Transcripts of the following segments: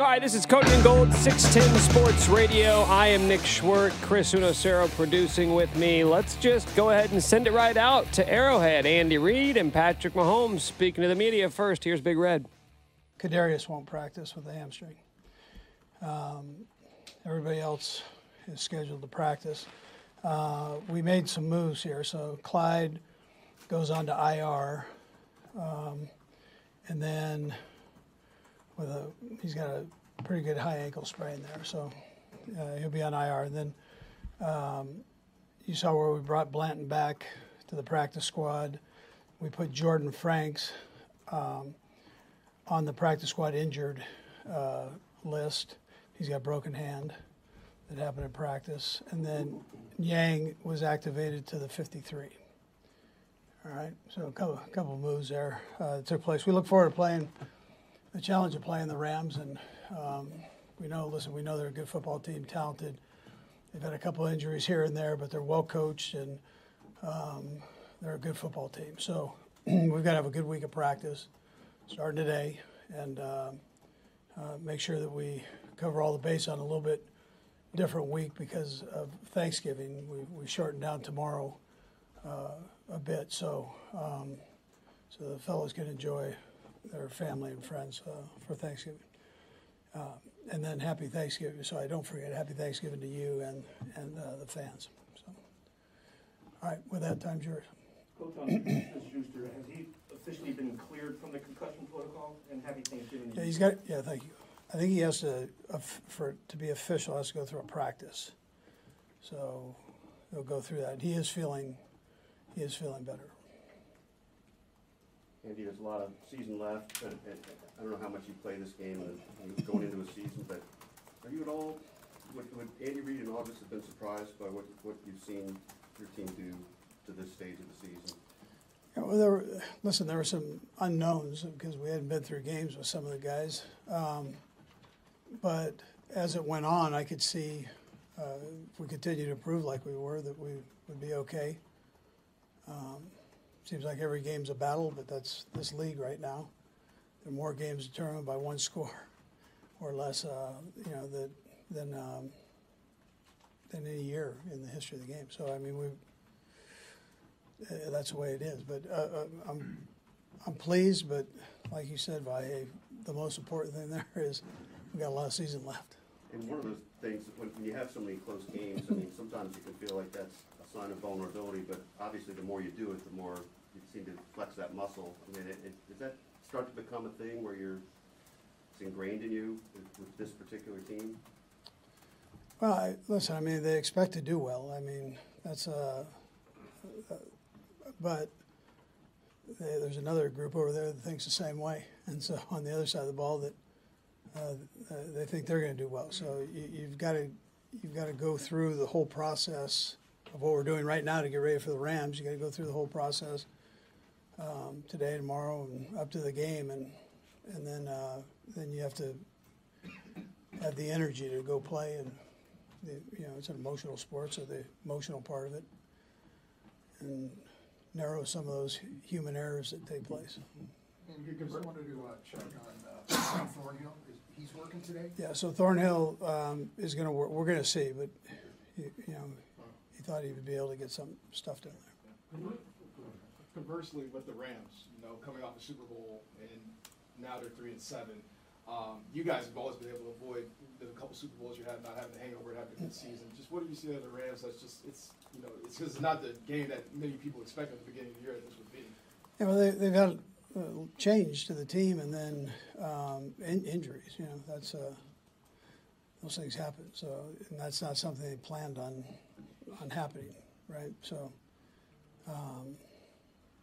All right, this is Cody and Gold, 610 Sports Radio. I am Nick Schwerdt, Chris Unocero producing with me. Let's just go ahead and send it right out to Arrowhead. Andy Reid and Patrick Mahomes speaking to the media first. Here's Big Red. Kadarius won't practice with a hamstring. Um, everybody else is scheduled to practice. Uh, we made some moves here. So Clyde goes on to IR, um, and then with a he's got a pretty good high ankle sprain there, so uh, he'll be on IR. And then um, you saw where we brought Blanton back to the practice squad. We put Jordan Franks um, on the practice squad injured uh, list. He's got broken hand that happened in practice, and then Niang was activated to the 53. All right, so a couple, couple moves there uh, took place. We look forward to playing the challenge of playing the Rams, and um, we know, listen, we know they're a good football team, talented. They've had a couple injuries here and there, but they're well coached and um, they're a good football team. So we've got to have a good week of practice starting today and uh, uh, make sure that we cover all the base on a little bit different week because of Thanksgiving. We, we shortened down tomorrow uh, a bit, so um, so the fellows can enjoy their family and friends uh, for Thanksgiving. Uh, and then happy Thanksgiving. So I don't forget, happy Thanksgiving to you and, and uh, the fans. So, all right, with that, time's yours. Coach, on Schuster, has he officially been cleared from the concussion protocol? And happy Thanksgiving. Yeah, he's got. Yeah, thank you. I think he has to, uh, for to be official, has to go through a practice. So he'll go through that. He is feeling, he is feeling better. Andy, there's a lot of season left, and, I don't know how much you play this game going into a season, but are you at all, would, would Andy Reid and August have been surprised by what, what you've seen your team do to this stage of the season? Yeah, well, there were, listen, there were some unknowns because we hadn't been through games with some of the guys. Um, but as it went on, I could see uh, if we continued to improve like we were, that we would be okay. Um, seems like every game's a battle, but that's this league right now. There are more games determined by one score or less, uh, you know, than um, than any year in the history of the game. So I mean, we uh, that's the way it is. But uh, uh, I'm I'm pleased, but like you said, Vi, hey, the most important thing there is we got a lot of season left. And one of those things, when you have so many close games, I mean, sometimes you can feel like that's a sign of vulnerability, but obviously the more you do it, the more you seem to flex that muscle. I mean, it, it, does that start to become a thing where you're it's ingrained in you with, with this particular team? Well, I, listen, I mean, they expect to do well. I mean, that's uh, uh but they, there's another group over there that thinks the same way, and so on the other side of the ball that uh, they think they're going to do well. So you, you've got to you've got to go through the whole process of what we're doing right now to get ready for the Rams. You got to go through the whole process um, today, tomorrow, and up to the game, and and then uh, then you have to have the energy to go play, and the, you know it's an emotional sport, so the emotional part of it, and narrow some of those human errors that take place. And you just wanted to uh, check on uh, Thornhill. Is he's working today? Yeah, so Thornhill um, is going to work. We're going to see, but you, you know, he thought he would be able to get some stuff done there. Conversely, with the Rams, you know, coming off the Super Bowl and now they're three and seven, um, you guys have always been able to avoid the couple Super Bowls you had, not having a hangover and having a good season. Just what do you see of the Rams? That's just it's you know it's because it's not the game that many people expected at the beginning of the year that this would be. Yeah, well, they, they've had a change to the team, and then um, in, injuries. You know, that's uh, those things happen. So, and that's not something they planned on on happening, right? So, um,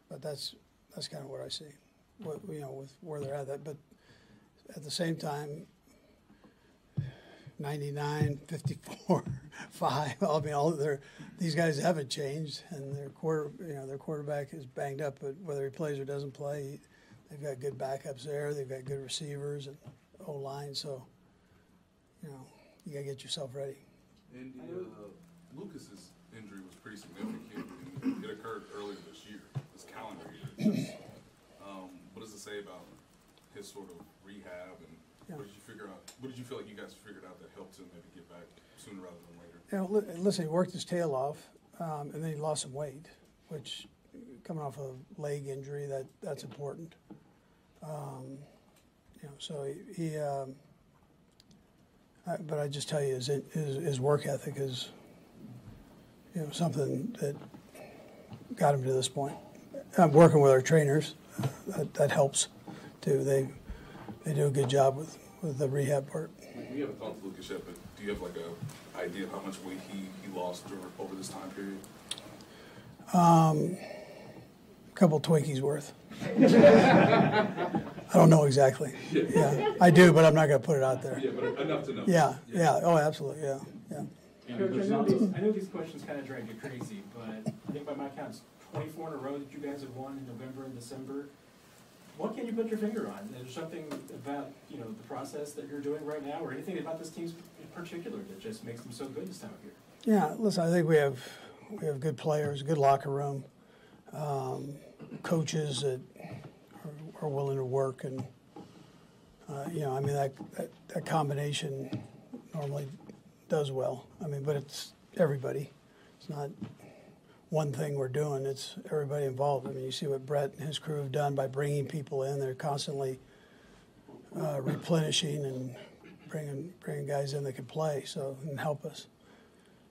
but that's that's kind of what I see. what, you know, with where they're at. That, but at the same time, 99, 54, 5. I mean, all their these guys haven't changed, and their quarter, you know, their quarterback is banged up. But whether he plays or doesn't play, they've got good backups there. They've got good receivers and O line. So, you know, you gotta get yourself ready. And uh, Lucas's injury was pretty significant, it occurred this calendar year. Um, what does it say about his sort of rehab, and what did you figure out? What did you feel like you guys figured out that helped him maybe get back sooner rather than later? You know, listen, he worked his tail off, um, and then he lost some weight, which coming off a leg injury, that that's important. Um, you know, so he. he um, I, but I just tell you, his, his his work ethic is, you know, something that got him to this point. I'm working with our trainers. That, that, helps too. They they do a good job with, with the rehab part. We haven't talked to Lucas yet, but do you have like a idea of how much weight he, he lost or, over this time period? Um, a couple Twinkies worth. I don't know exactly. Yeah. yeah. I do, but I'm not going to put it out there. Yeah, but enough to know. Yeah, yeah. yeah. Oh, absolutely. Yeah, yeah. Coach, I know, these, I know these questions kind of drive you crazy, but I think by my counts, 24 in a row that you guys have won in November and December. What can you put your finger on? Is there something about you know the process that you're doing right now, or anything about this team in particular that just makes them so good this time of year? Yeah, listen, I think we have we have good players, good locker room, um, coaches that are, are, willing to work, and uh, you know, I mean that, that that combination normally does well. I mean, but it's everybody. It's not one thing we're doing, it's everybody involved. I mean, you see what Brett and his crew have done by bringing people in. They're constantly uh, replenishing and bringing, bringing guys in that can play so and help us.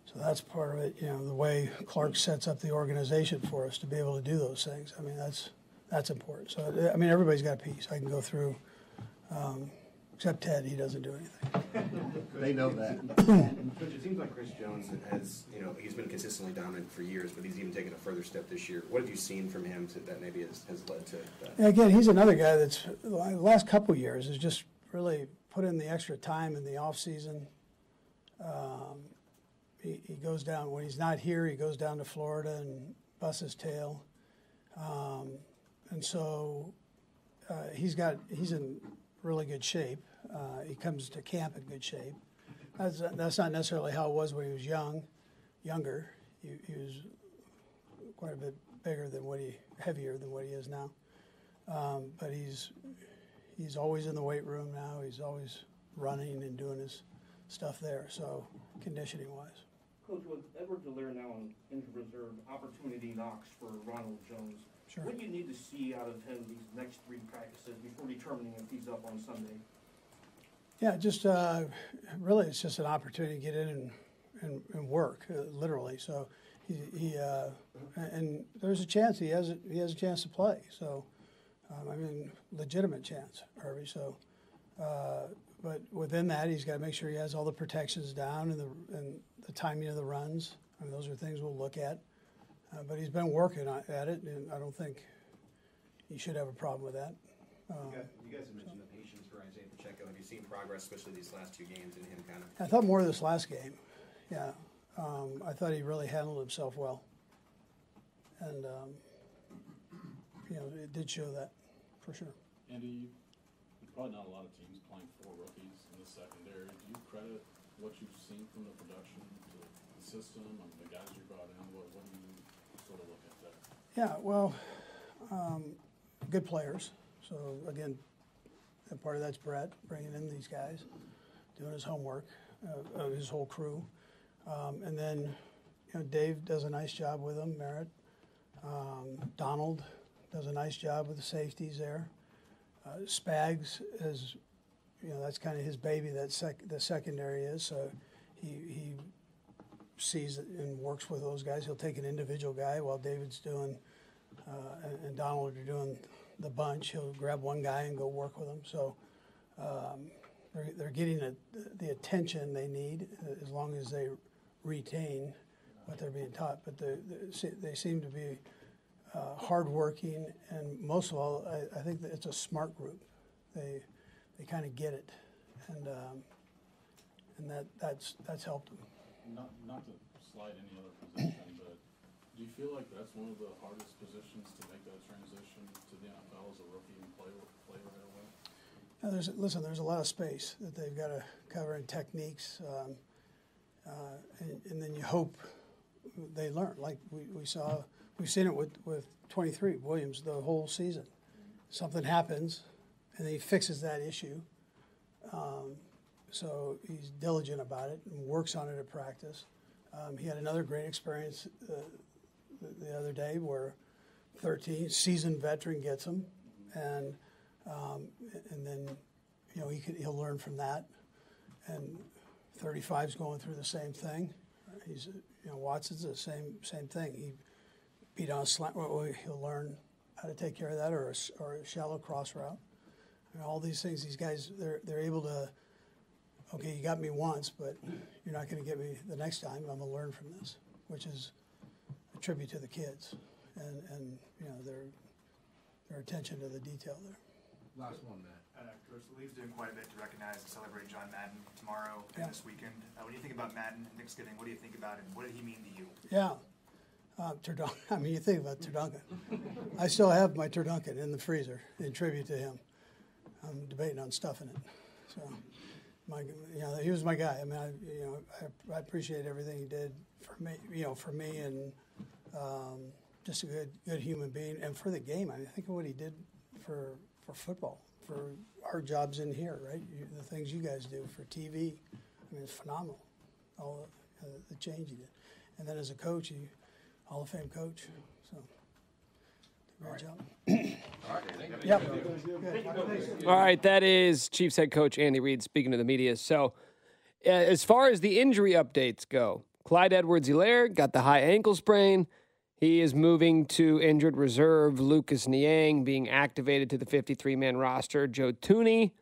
So that's part of it, you know, the way Clark sets up the organization for us to be able to do those things. I mean, that's that's important. So I mean, everybody's got a piece. I can go through, um, except Ted. He doesn't do anything. They know that. Coach, it seems like Chris Jones has, you know, he's been consistently dominant for years, but he's even taken a further step this year. What have you seen from him to, that maybe has, has led to that? And again, he's another guy that's the last couple of years has just really put in the extra time in the off season. Um, he, he goes down when he's not here. He goes down to Florida and busts his tail, um, and so uh, he's got he's in really good shape. Uh, he comes to camp in good shape. That's, that's not necessarily how it was when he was young, younger. He, he was quite a bit bigger than what he heavier than what he is now. Um, but he's he's always in the weight room now. He's always running and doing his stuff there. So conditioning wise, Coach, with Edwards-Helaire now on injured reserve, opportunity knocks for Ronald Jones. Sure. What do you need to see out of him these next three practices before determining if he's up on Sunday? yeah, just uh, really it's just an opportunity to get in and and, and work uh, literally. So he, he uh, and there's a chance he has a, he has a chance to play. So um, I mean, legitimate chance, Harvey. So. Uh, but within that, he's got to make sure he has all the protections down and the and the timing of the runs. I mean, those are things we'll look at. Uh, but he's been working on, at it, and I don't think he should have a problem with that. Um, You guys, you guys have mentioned the patience for Isaiah Pacheco. Have you seen progress, especially these last two games, in him kind of? I thought more of this last game. Yeah, um, I thought he really handled himself well, and um, you know it did show that for sure. Andy, there's probably not a lot of teams playing four rookies in the secondary. Do you credit what you've seen from the production to the system and the guys you brought in? What, what do you look at there? Yeah, well, um, good players. So again, and part of that's Brett bringing in these guys, doing his homework, uh, his whole crew, um, and then you know Dave does a nice job with them. Merritt, um, Donald does a nice job with the safeties there. Uh, Spags is, you know, that's kind of his baby. That sec- the secondary is so he he sees and works with those guys. He'll take an individual guy while David's doing uh, and, Donald are doing the bunch. He'll grab one guy and go work with them. So um, they're, they're getting a, the attention they need uh, as long as they retain what they're being taught. But the, the, they seem to be uh, hardworking, and most of all, I, I think it's a smart group. They they kind of get it, and um, and that that's that's helped them. Not, not to slide any other position, but do you feel like that's one of the hardest positions to make that transition to the NFL as a rookie and play, play right away? Now, there's listen. There's a lot of space that they've got to cover in techniques, um, uh, and, and then you hope they learn. Like we, we saw, we've seen it with with 23 Williams the whole season. Something happens, and he fixes that issue. Um, so he's diligent about it and works on it at practice. Um, he had another great experience uh, the, the other day where 13 seasoned veteran gets him, and um, and then you know he could, he'll learn from that. And 35 is going through the same thing. He's you know Watson's the same same thing. He beat on a slant. Well, he'll learn how to take care of that, or a, or a shallow cross route. And all these things, these guys, they're they're able to. Okay, you got me once, but you're not going to get me the next time. I'm going to learn from this, which is a tribute to the kids, and and you know their their attention to the detail there. Last one, Matt. Uh, Coach, the league's doing quite a bit to recognize and celebrate John Madden tomorrow and Yeah. this weekend. Uh, when you think about Madden and Thanksgiving, what do you think about him? What did he mean to you? Yeah. Uh, Turducken. I mean, you think about Turducken. I still have my Turducken in the freezer in tribute to him. I'm debating on stuffing it. So, my, you know, he was my guy. I mean, I, you know, I, I appreciate everything he did for me, you know, for me and um, just a good, good human being, and for the game. I mean, think of what he did for for football, for our jobs in here, right? You, the things you guys do for TV. I mean, it's phenomenal. All the, uh, the change he did, and then as a coach, he Hall of Fame coach. Job. Yep. All right, that is Chiefs head coach Andy Reid speaking to the media. So, uh, as far as the injury updates go, Clyde Edwards Helaire got the high ankle sprain. He is moving to injured reserve. Lucas Niang being activated to the 53 man roster. Joe Tooney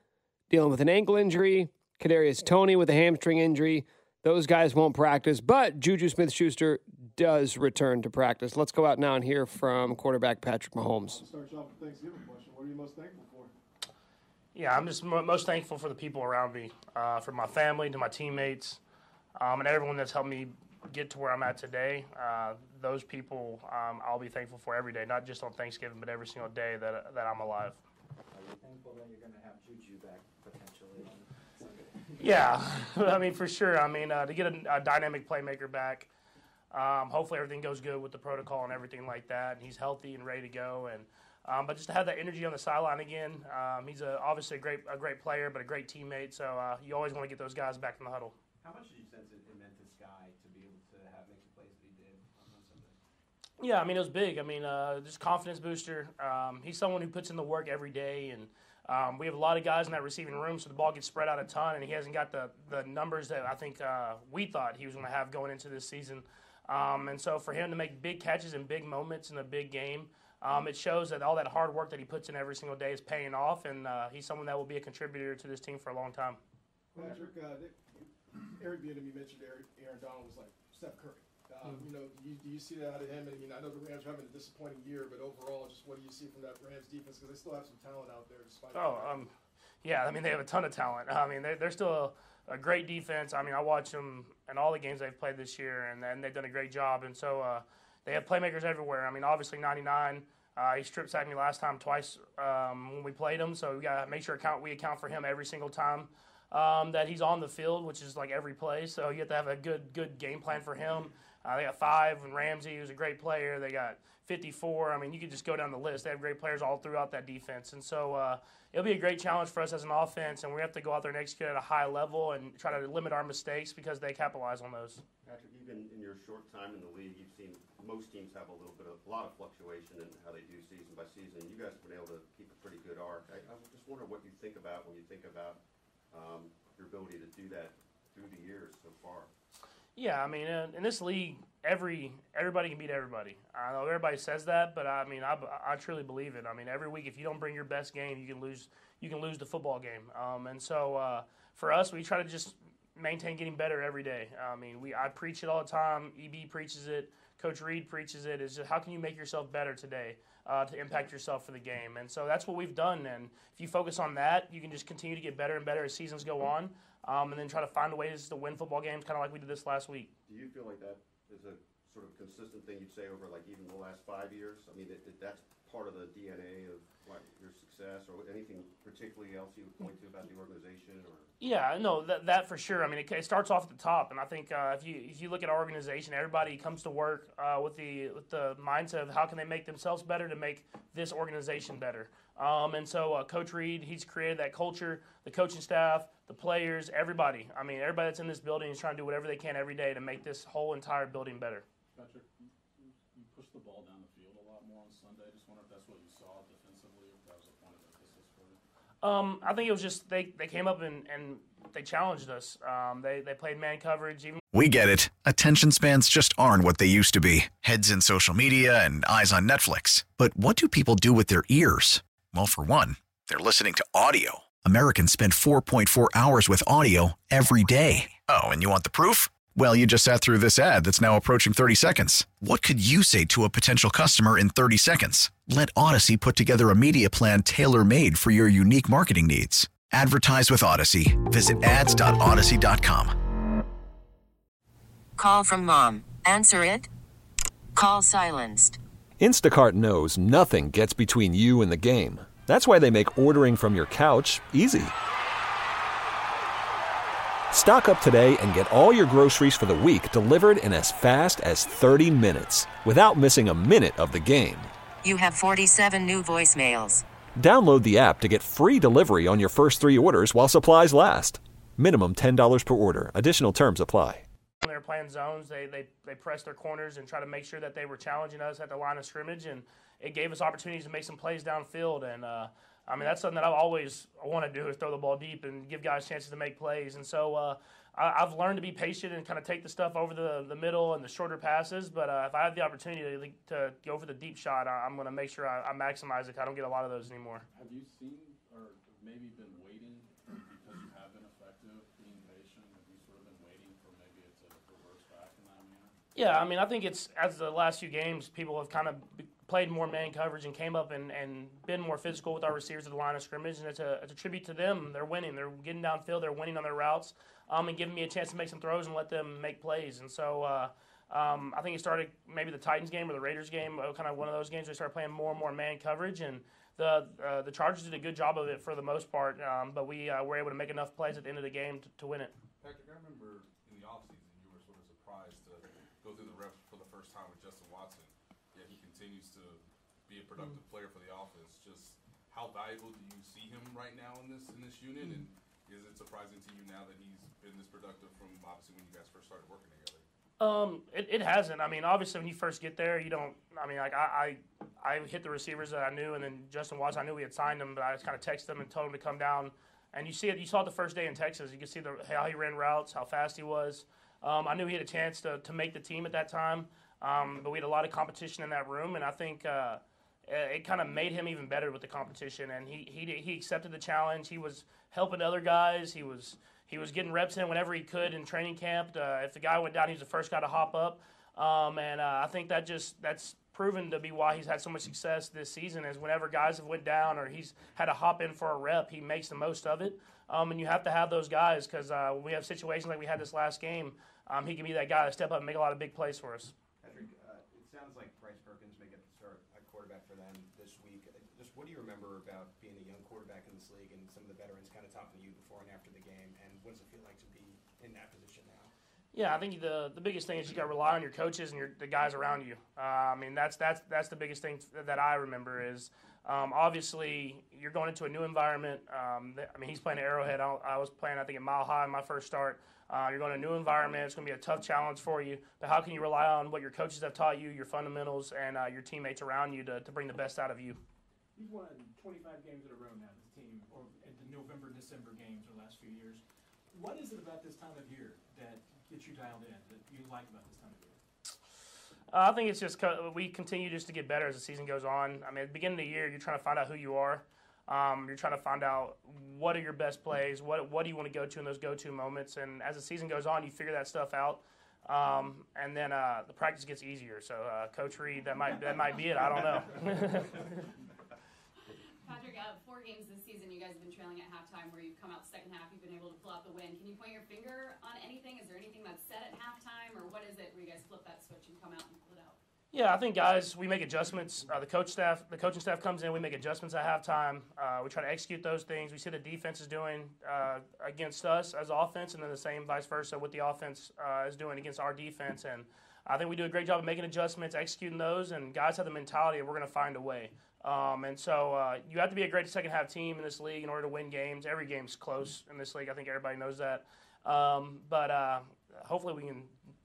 dealing with an ankle injury. Kadarius Toney with a hamstring injury. Those guys won't practice, but Juju Smith Schuster does return to practice. Let's go out now and hear from quarterback Patrick Mahomes. Start you off with Thanksgiving question. What are you most thankful for? Yeah, I'm just most thankful for the people around me, uh, for my family, to my teammates, um, and everyone that's helped me get to where I'm at today. Uh, those people um, I'll be thankful for every day, not just on Thanksgiving, but every single day that, that I'm alive. Are you thankful that you're going to have Juju back potentially on Sunday? Yeah, I mean, for sure. I mean, uh, to get a, a dynamic playmaker back, um, hopefully everything goes good with the protocol and everything like that, and he's healthy and ready to go. And um, but just to have that energy on the sideline again, um, he's a, obviously a great a great player, but a great teammate. So uh, you always want to get those guys back in the huddle. How much did you sense it, it meant to Skyy to be able to have make the plays that he did on Sunday? Yeah, I mean it was big. I mean, uh, just confidence booster. Um, he's someone who puts in the work every day, and um, we have a lot of guys in that receiving room, so the ball gets spread out a ton, and he hasn't got the the numbers that I think uh, we thought he was going to have going into this season. Um, and so for him to make big catches in big moments in a big game, um, it shows that all that hard work that he puts in every single day is paying off, and uh, he's someone that will be a contributor to this team for a long time. Patrick, uh, Eric Bieniemy mentioned Aaron, Aaron Donald was like Steph Curry. Mm-hmm. You know, do you, do you see that out of him? And I mean, I know the Rams are having a disappointing year, but overall, just what do you see from that Rams defense? Because they still have some talent out there, despite. Oh, um, yeah. I mean, they have a ton of talent. I mean, they're, they're still a, a great defense. I mean, I watch them in all the games they've played this year, and, and they've done a great job. And so uh, they have playmakers everywhere. I mean, obviously, 99. Uh, he strip sacked me last time twice um, when we played him, so we got to make sure account we account for him every single time um, that he's on the field, which is like every play. So you have to have a good good game plan for him. Uh, they got five, and Ramsey, who's a great player. They got 54. I mean, you could just go down the list. They have great players all throughout that defense, and so uh, it'll be a great challenge for us as an offense. And we have to go out there and execute at a high level and try to limit our mistakes because they capitalize on those. Patrick, even in your short time in the league, you've seen most teams have a little bit of, a lot of fluctuation in how they do season by season. You guys have been able to keep a pretty good arc. I, I just wondering what you think about when you think about um, your ability to do that through the years so far. Yeah, I mean, in, this league, every everybody can beat everybody. I know everybody says that, but I mean, I, I truly believe it. I mean, every week, if you don't bring your best game, you can lose. You can lose the football game. Um, and so, uh, for us, we try to just maintain getting better every day. I mean, we I preach it all the time. EB preaches it. Coach Reid preaches it is just how can you make yourself better today uh, to impact yourself for the game. And so that's what we've done. And if you focus on that, you can just continue to get better and better as seasons go on, um, and then try to find ways to win football games, kind of like we did this last week. Do you feel like that is a sort of consistent thing you'd say over like even the last five years? I mean, that, that that's part of the DNA of what, your success or anything particularly else you would point to about the organization or? Yeah, no, that, that for sure. I mean, it, it starts off at the top, and I think uh, if you if you look at our organization, everybody comes to work uh, with the with the mindset of how can they make themselves better to make this organization better. Um, and so, uh, Coach Reid, he's created that culture. The coaching staff, the players, everybody. I mean, everybody that's in this building is trying to do whatever they can every day to make this whole entire building better. Patrick, you, you you pushed the ball down the field a lot more on Sunday. Just wonder if that's what you saw defensively, if that was a point of emphasis for you. Um, I think it was just they, they came up and, and they challenged us. Um, they, they played man coverage. Even We get it. Attention spans just aren't what they used to be heads in social media and eyes on Netflix. But what do people do with their ears? Well, for one, they're listening to audio. Americans spend 4.4 hours with audio every day. Oh, and you want the proof? Well, you just sat through this ad that's now approaching 30 seconds. What could you say to a potential customer in 30 seconds? Let Odyssey put together a media plan tailor made for your unique marketing needs. Advertise with Odyssey. Visit ads.odyssey.com. Call from mom. Answer it. Call silenced. Instacart knows nothing gets between you and the game. That's why they make ordering from your couch easy. Stock up today and get all your groceries for the week delivered in as fast as 30 minutes without missing a minute of the game. You have 47 new voicemails. Download the app to get free delivery on your first three orders while supplies last. Minimum $10 per order. Additional terms apply. when they were playing zones, they, they, they pressed their corners and try to make sure that they were challenging us at the line of scrimmage, and it gave us opportunities to make some plays downfield. And uh, I mean, that's something that I've always want to do is throw the ball deep and give guys chances to make plays. And so uh, I, I've learned to be patient and kind of take the stuff over the, the middle and the shorter passes. But uh, if I have the opportunity to, to go for the deep shot, I, I'm going to make sure I, I maximize it. I don't get a lot of those anymore. Have you seen or maybe been waiting because you have been effective, being patient? Have you sort of been waiting for maybe it to reverse back in that manner? Yeah, I mean, I think it's as the last few games, people have kind of played more man coverage and came up and, and been more physical with our receivers at the line of scrimmage, and it's a, it's a tribute to them. They're winning. They're getting downfield. They're winning on their routes, um, and giving me a chance to make some throws and let them make plays. And so uh, um, I think it started maybe the Titans game or the Raiders game, uh, kind of one of those games. They started playing more and more man coverage, and the uh, the Chargers did a good job of it for the most part. Um, but we uh, were able to make enough plays at the end of the game to, to win it. Patrick, I remember in the offseason you were sort of surprised to go through the reps for the first time with Justin Watson, yet he continues to be a productive player for the offense. Just how valuable do you see him right now in this in this unit, and is it surprising to you now that he's been this productive from obviously when you guys first started working together? Um, it, it hasn't. I mean, obviously, when you first get there, you don't. I mean, like I, I, I hit the receivers that I knew, and then Justin Watson, I knew we had signed him, but I just kind of texted them and told him to come down. And you see it. You saw it the first day in Texas. You could see the how he ran routes, how fast he was. Um, I knew he had a chance to, to make the team at that time, um, but we had a lot of competition in that room, and I think uh, it, it kind of made him even better with the competition. And he, he he accepted the challenge. He was helping other guys. He was he was getting reps in whenever he could in training camp. Uh, if the guy went down, he was the first guy to hop up. Um, and uh, I think that just that's proven to be why he's had so much success this season. Is whenever guys have went down or he's had to hop in for a rep, he makes the most of it. Um, and you have to have those guys because uh, we have situations like we had this last game, um, he can be that guy to step up and make a lot of big plays for us. Patrick, uh, it sounds like Bryce Perkins may get the start at quarterback for them this week. Uh, Just what do you remember about being a young quarterback in this league and some of the veterans kind of you before and after the game? And what does it feel like to be in that position now? Yeah, I think the the biggest thing is you got to rely on your coaches and your the guys around you. Uh, I mean, that's that's that's the biggest thing that I remember is um, obviously you're going into a new environment. Um, I mean, he's playing at Arrowhead. I, I was playing, I think, at Mile High my first start. Uh, you're going to a new environment. It's going to be a tough challenge for you. But how can you rely on what your coaches have taught you, your fundamentals, and uh, your teammates around you to, to bring the best out of you? You've won 25 games in a row now as a team, or in the November, December games the last few years. What is it about this time of year that gets you dialed in, that you like about this time of year? Uh, I think it's just co- we continue just to get better as the season goes on. I mean, at the beginning of the year, you're trying to find out who you are. Um, you're trying to find out what are your best plays, what what do you want to go to in those go-to moments, and as the season goes on, you figure that stuff out. Um, and then uh, the practice gets easier. So uh, Coach Reid, that might that might be it. I don't know. Uh, four games this season, you guys have been trailing at halftime where you've come out second half, you've been able to pull out the win. Can you point your finger on anything? Is there anything that's said at halftime, or what is it where you guys flip that switch and come out and pull it out? Yeah, I think guys, we make adjustments. Uh, the coach staff, the coaching staff comes in. We make adjustments at halftime. Uh, we try to execute those things. We see the defense is doing uh, against us as offense, and then the same vice versa what the offense uh, is doing against our defense. And I think we do a great job of making adjustments, executing those. And guys have the mentality of we're going to find a way. Um, and so uh, you have to be a great second half team in this league in order to win games. Every game's close in this league. I think everybody knows that. Um, but uh, hopefully we can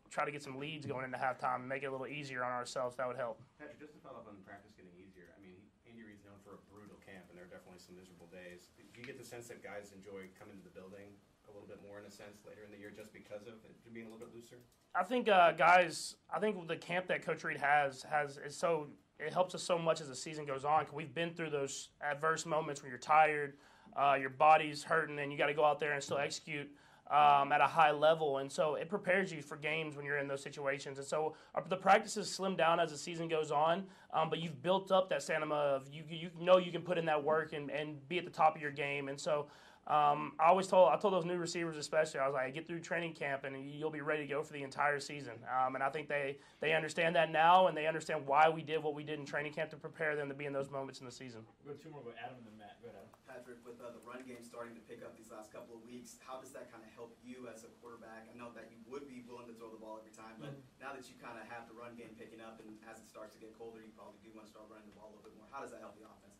try to get some leads going into halftime and make it a little easier on ourselves. That would help. Patrick, just to follow up on the practice getting easier, I mean, Andy Reid's known for a brutal camp, and there are definitely some miserable days. Do you get the sense that guys enjoy coming to the building a little bit more in a sense later in the year just because of it being a little bit looser? I think uh, guys, I think the camp that Coach Reid has has is so it helps us so much as the season goes on. Cause we've been through those adverse moments when you're tired, uh, your body's hurting, and you got to go out there and still execute. Um, at a high level, and so it prepares you for games when you're in those situations. And so uh, the practices slim down as the season goes on, um, but you've built up that stamina of you, you know you can put in that work and, and be at the top of your game. And so um, I always told I told those new receivers especially I was like get through training camp and you'll be ready to go for the entire season. Um, and I think they they understand that now and they understand why we did what we did in training camp to prepare them to be in those moments in the season. We'll go two more, go Adam and then Matt. Go ahead. Patrick, with uh, the run game starting to pick up these last couple of weeks, how does that kind of help you as a quarterback? I know that you would be willing to throw the ball every time, but Mm-hmm. now that you kind of have the run game picking up, and as it starts to get colder, you probably do want to start running the ball a little bit more. How does that help the offense a little bit?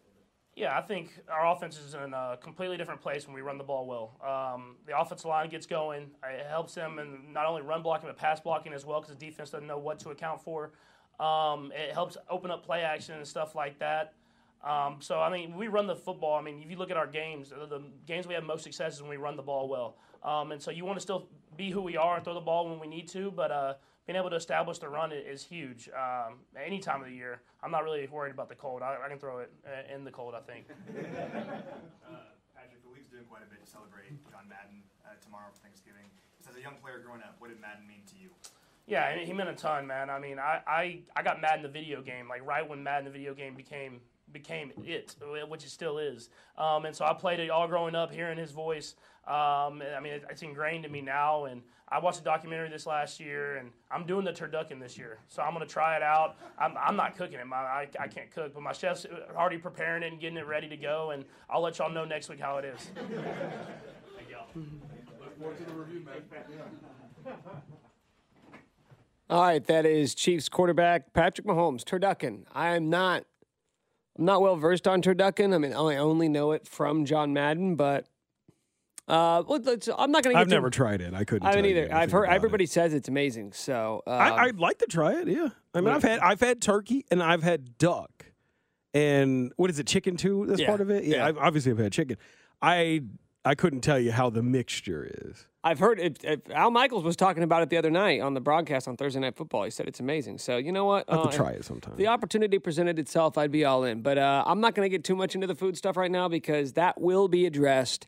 Yeah, I think our offense is in a completely different place when we run the ball well. Um, the offensive line gets going. It helps them in not only run blocking but pass blocking as well because the defense doesn't know what to account for. Um, it helps open up play action and stuff like that. Um, so I mean, we run the football. I mean, if you look at our games, the, games we have most success is when we run the ball well. Um, and so you want to still be who we are and throw the ball when we need to, but uh, being able to establish the run is huge. Um, any time of the year, I'm not really worried about the cold. I, I can throw it uh, in the cold. I think. Uh, Patrick, the league's doing quite a bit to celebrate John Madden uh, tomorrow for Thanksgiving. Just as a young player growing up, what did Madden mean to you? Yeah, he meant a ton, man. I mean, I, I, I got Madden the video game like right when Madden the video game became became it, which it still is. Um, and so I played it all growing up, hearing his voice. Um, I mean, it, it's ingrained in me now. And I watched a documentary this last year, and I'm doing the turducken this year, so I'm gonna try it out. I'm, I'm not cooking it. My, I, I can't cook, but my chef's already preparing it and getting it ready to go. And I'll let y'all know next week how it is. Thank y'all. Look forward to the review, man. All right, that is Chiefs quarterback Patrick Mahomes, turducken. I am not, I'm not well versed on turducken. I mean, I only know it from John Madden, but uh, I'm not going to. I've never tried it. I couldn't. I haven't either. I've heard about it. everybody says it's amazing. So uh, I, I'd like to try it. Yeah, I mean, Yeah. I've had I've had turkey and I've had duck, and what is it, chicken too? That's Yeah, part of it. Yeah, yeah. I've, obviously I've had chicken. I I couldn't tell you how the mixture is. I've heard it, it- Al Michaels was talking about it the other night on the broadcast on Thursday Night Football. He said it's amazing. So you know what? I have to Uh, try it sometime. The opportunity presented itself, I'd be all in. But uh, I'm not going to get too much into the food stuff right now because that will be addressed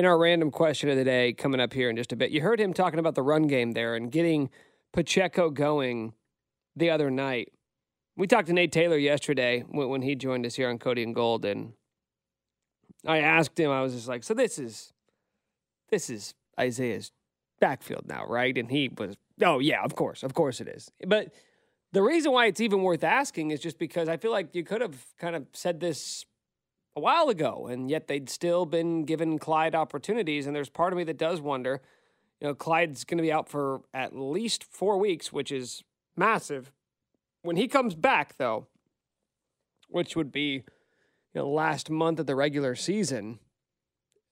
in our random question of the day coming up here in just a bit. You heard him talking about the run game there and getting Pacheco going the other night. We talked to Nate Taylor yesterday when, he joined us here on Cody and Gold, and I asked him. I was just like, "So this is this is Isaiah's backfield now, right?" And he was, "Oh yeah, of course, of course it is." But the reason why it's even worth asking is just because I feel like you could have kind of said this a while ago, and yet they'd still been given Clyde opportunities. And there's part of me that does wonder, you know, Clyde's going to be out for at least four weeks, which is massive. When he comes back, though, which would be, you know, last month of the regular season,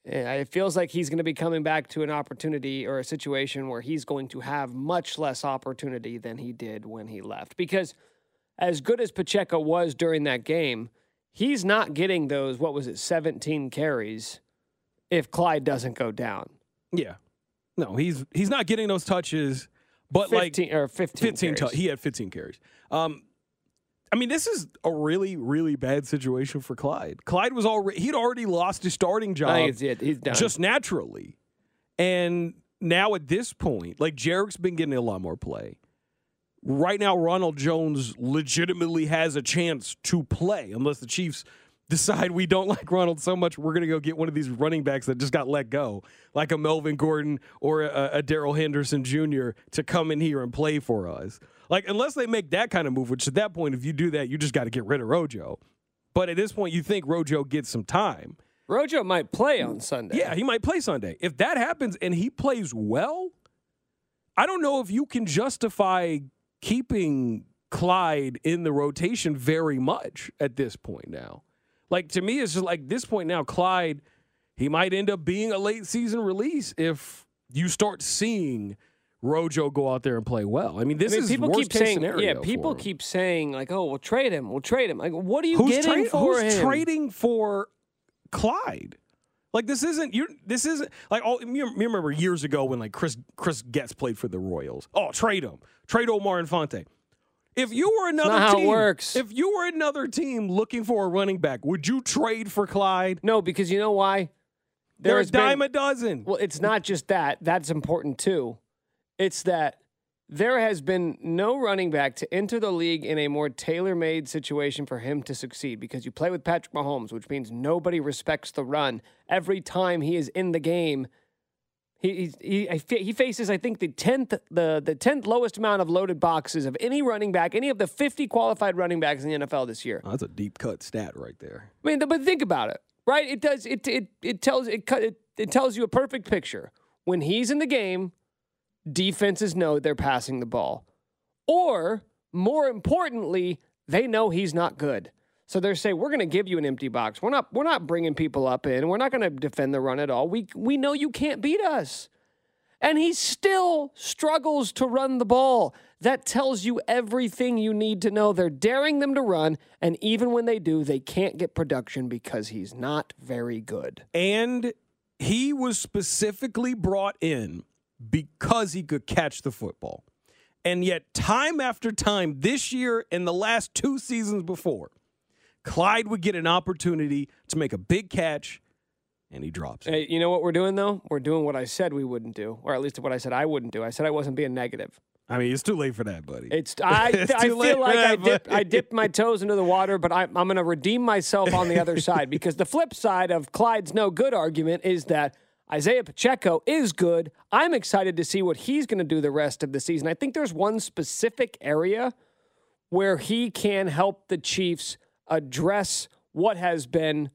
eh, it feels like he's going to be coming back to an opportunity or a situation where he's going to have much less opportunity than he did when he left. Because as good as Pacheco was during that game, he's not getting those, what was it, 17 carries if Clyde doesn't go down. Yeah, no, he's he's not getting those touches, but 15 like or 15 15 tou- carries. he had 15 carries. Um, I mean, this is a really, really bad situation for Clyde. Clyde was already he'd already lost his starting job I think. He's done. just naturally, and now at this point, like Jerick's been getting a lot more play. Right now, Ronald Jones legitimately has a chance to play, unless the Chiefs decide we don't like Ronald so much, we're going to go get one of these running backs that just got let go, like a Melvin Gordon or a, a Darrell Henderson Jr. to come in here and play for us. Like, unless they make that kind of move, which at that point, if you do that, you just got to get rid of Rojo. But at this point, you think Rojo gets some time. Rojo might play on Sunday. Yeah, he might play Sunday. If that happens and he plays well, I don't know if you can justify keeping Clyde in the rotation very much at this point now. Like to me, it's just like this point now, Clyde, he might end up being a late season release if you start seeing Rojo go out there and play well. I mean, this I mean, is people worst keep saying, scenario yeah, people keep saying like, oh, we'll trade him, we'll trade him. Like, what are you who's getting tra- for who's him? trading for Clyde? Like this isn't you. This isn't like oh. You you remember years ago when like Chris Chris Getz played for the Royals. Oh, trade him, trade Omar Infante. If you were another not how it team, if you were another team looking for a running back, would you trade for Clyde? No, because you know why? They're a There's been- dime a dozen. Well, it's not just that. That's important too. It's that there has been no running back to enter the league in a more tailor made situation for him to succeed because you play with Patrick Mahomes, which means nobody respects the run. Every time he is in the game, he he, he faces, I think, the tenth the the tenth lowest amount of loaded boxes of any running back, any of the fifty qualified running backs in the NFL this year. Oh, that's a deep cut stat right there. I mean, but think about it, right? It does. It it it tells it cut- it, it tells you a perfect picture. When he's in the game, defenses know they're passing the ball, or more importantly, they know he's not good. So they're saying we're going to give you an empty box. We're not we're not bringing people up in. We're not going to defend the run at all. We we know you can't beat us. And he still struggles to run the ball. That tells you everything you need to know. They're daring them to run, and even when they do, they can't get production because he's not very good. And he was specifically brought in because he could catch the football. And yet, time after time, this year and the last two seasons before, Clyde would get an opportunity to make a big catch, and he drops it. Hey, you know what we're doing though? We're doing what I said we wouldn't do, or at least what I said I wouldn't do. I said I wasn't being negative. I mean, it's too late for that, buddy. It's I, It's I feel like I that, dipped, buddy. I dipped my toes into the water, but I, I'm going to redeem myself on the other side because the flip side of Clyde's no good argument is that Isaiah Pacheco is good. I'm excited to see what he's going to do the rest of the season. I think there's one specific area where he can help the Chiefs address what has been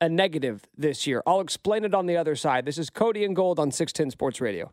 a negative this year. I'll explain it on the other side. This is Cody and Gold on 610 Sports Radio.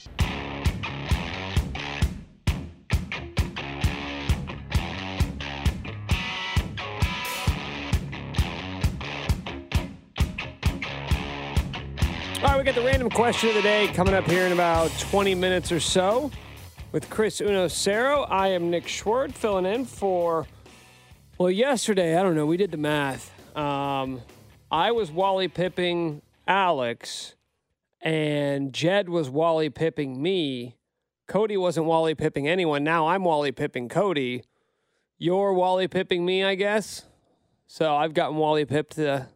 Got the random question of the day coming up here in about 20 minutes or so with Chris Unocero. I am Nick Schwartz filling in for, well, yesterday, I don't know, we did the math. Um, I was Wally Pipping Alex, and Jed was Wally Pipping me. Cody wasn't Wally Pipping anyone. Now I'm Wally Pipping Cody. You're Wally Pipping me, I guess. So I've gotten Wally pipped the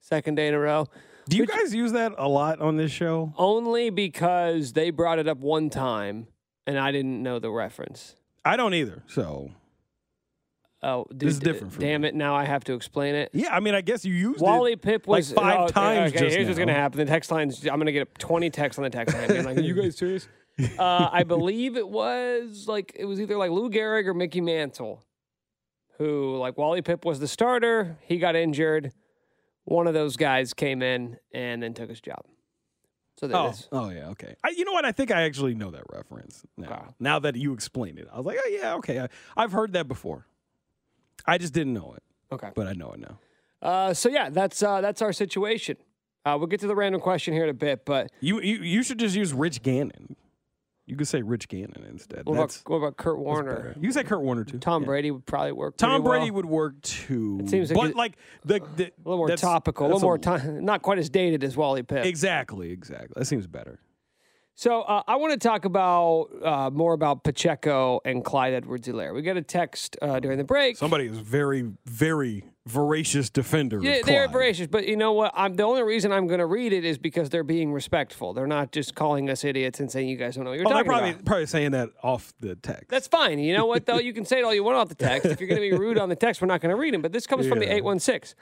second day in a row. Do you guys use that a lot on this show? Only because they brought it up one time and I didn't know the reference. I don't either. So Oh, This is different for Damn it! Now I have to explain it. yeah, I mean, I guess you used Wally it Pip like was five oh, times. Okay, just here's what's gonna happen. The text lines. I'm gonna get 20 texts on the text line. Being like, "Are you guys serious?" uh, I believe it was like it was either like Lou Gehrig or Mickey Mantle, who like Wally Pipp was the starter. He got injured. One of those guys came in and then took his job. So there it Oh, is. oh yeah, okay. I, you know what? I think I actually know that reference now. Now that you explained it, I was like, oh yeah, okay. I, I've heard that before. I just didn't know it. Okay, but I know it now. Uh, so yeah, that's uh, that's our situation. Uh, we'll get to the random question here in a bit, but You you, you should just use Rich Gannon. You could say Rich Gannon instead. What about, what about Kurt Warner? You can say Kurt Warner too. Tom Yeah. Brady would probably work. Tom Brady well. would work too. It seems like but like the, the a little more that's- topical, a that's little more time, not quite as dated as Wally Pipp. Exactly, exactly. That seems better. So uh, I want to talk about uh, more about Pacheco and Clyde Edwards-Helaire. We got a text uh, during the break. Somebody is very, very voracious defender. Yeah, they're voracious, but you know what? I'm the only reason I'm going to read it is because they're being respectful. They're not just calling us idiots and saying you guys don't know what you're Oh, they're talking probably about. probably saying that off the text. That's fine. You know what though? You can say it all you want off the text. If you're going to be rude on the text, we're not going to read them. But this comes from the 816.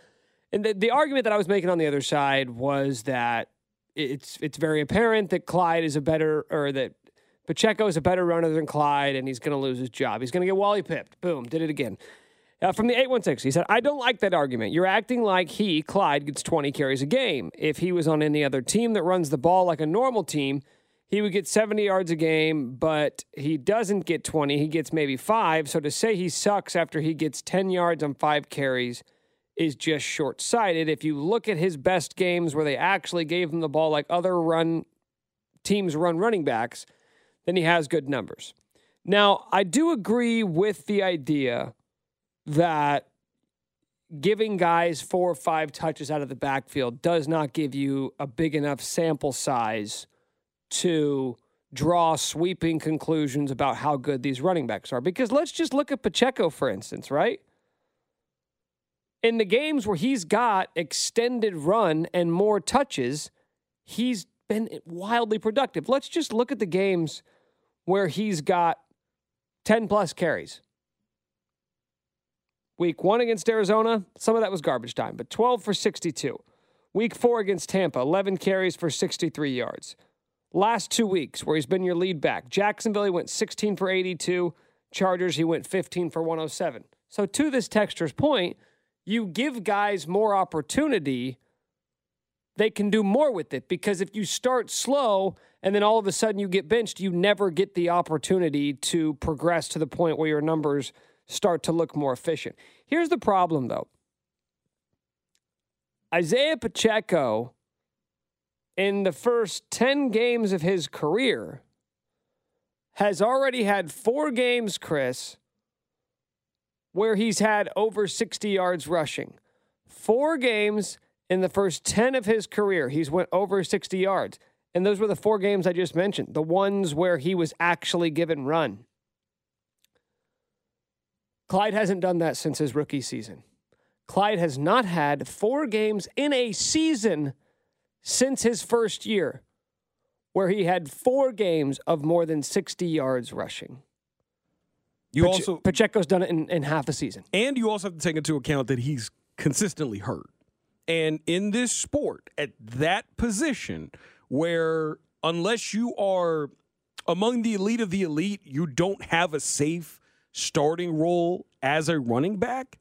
And the, the argument that I was making on the other side was that it's it's very apparent that Clyde is a better or that Pacheco is a better runner than Clyde, and he's going to lose his job. He's going to get Wally pipped. Boom, did it again. Uh, from the 816, he said, I don't like that argument. You're acting like he, Clyde, gets 20 carries a game. If he was on any other team that runs the ball like a normal team, he would get 70 yards a game, but he doesn't get 20. He gets maybe five. So to say he sucks after he gets 10 yards on five carries is just short sighted. If you look at his best games where they actually gave him the ball like other run teams run running backs, then he has good numbers. Now, I do agree with the idea that giving guys four or five touches out of the backfield does not give you a big enough sample size to draw sweeping conclusions about how good these running backs are. Because let's just look at Pacheco, for instance, right? In the games where he's got extended run and more touches, he's been wildly productive. Let's just look at the games where he's got 10 plus carries. Week one against Arizona, some of that was garbage time, but 12 for 62. Week four against Tampa, 11 carries for 63 yards. Last two weeks, where he's been your lead back, Jacksonville, he went 16 for 82. Chargers, he went 15 for 107. So, to this texter's point, you give guys more opportunity, they can do more with it. Because if you start slow and then all of a sudden you get benched, you never get the opportunity to progress to the point where your numbers start to look more efficient. Here's the problem, though Isaiah Pacheco, in the first 10 games of his career, has already had four games, Chris, where he's had over 60 yards rushing. Four games in the first 10 of his career, he's went over 60 yards. And those were the four games I just mentioned, the ones where he was actually given run. Clyde hasn't done that since his rookie season. Clyde has not had four games in a season since his first year where he had four games of more than 60 yards rushing. You Pache- also Pacheco's done it in, in half a season. And you also have to take into account that he's consistently hurt. And in this sport, at that position, where unless you are among the elite of the elite, you don't have a safe starting role as a running back,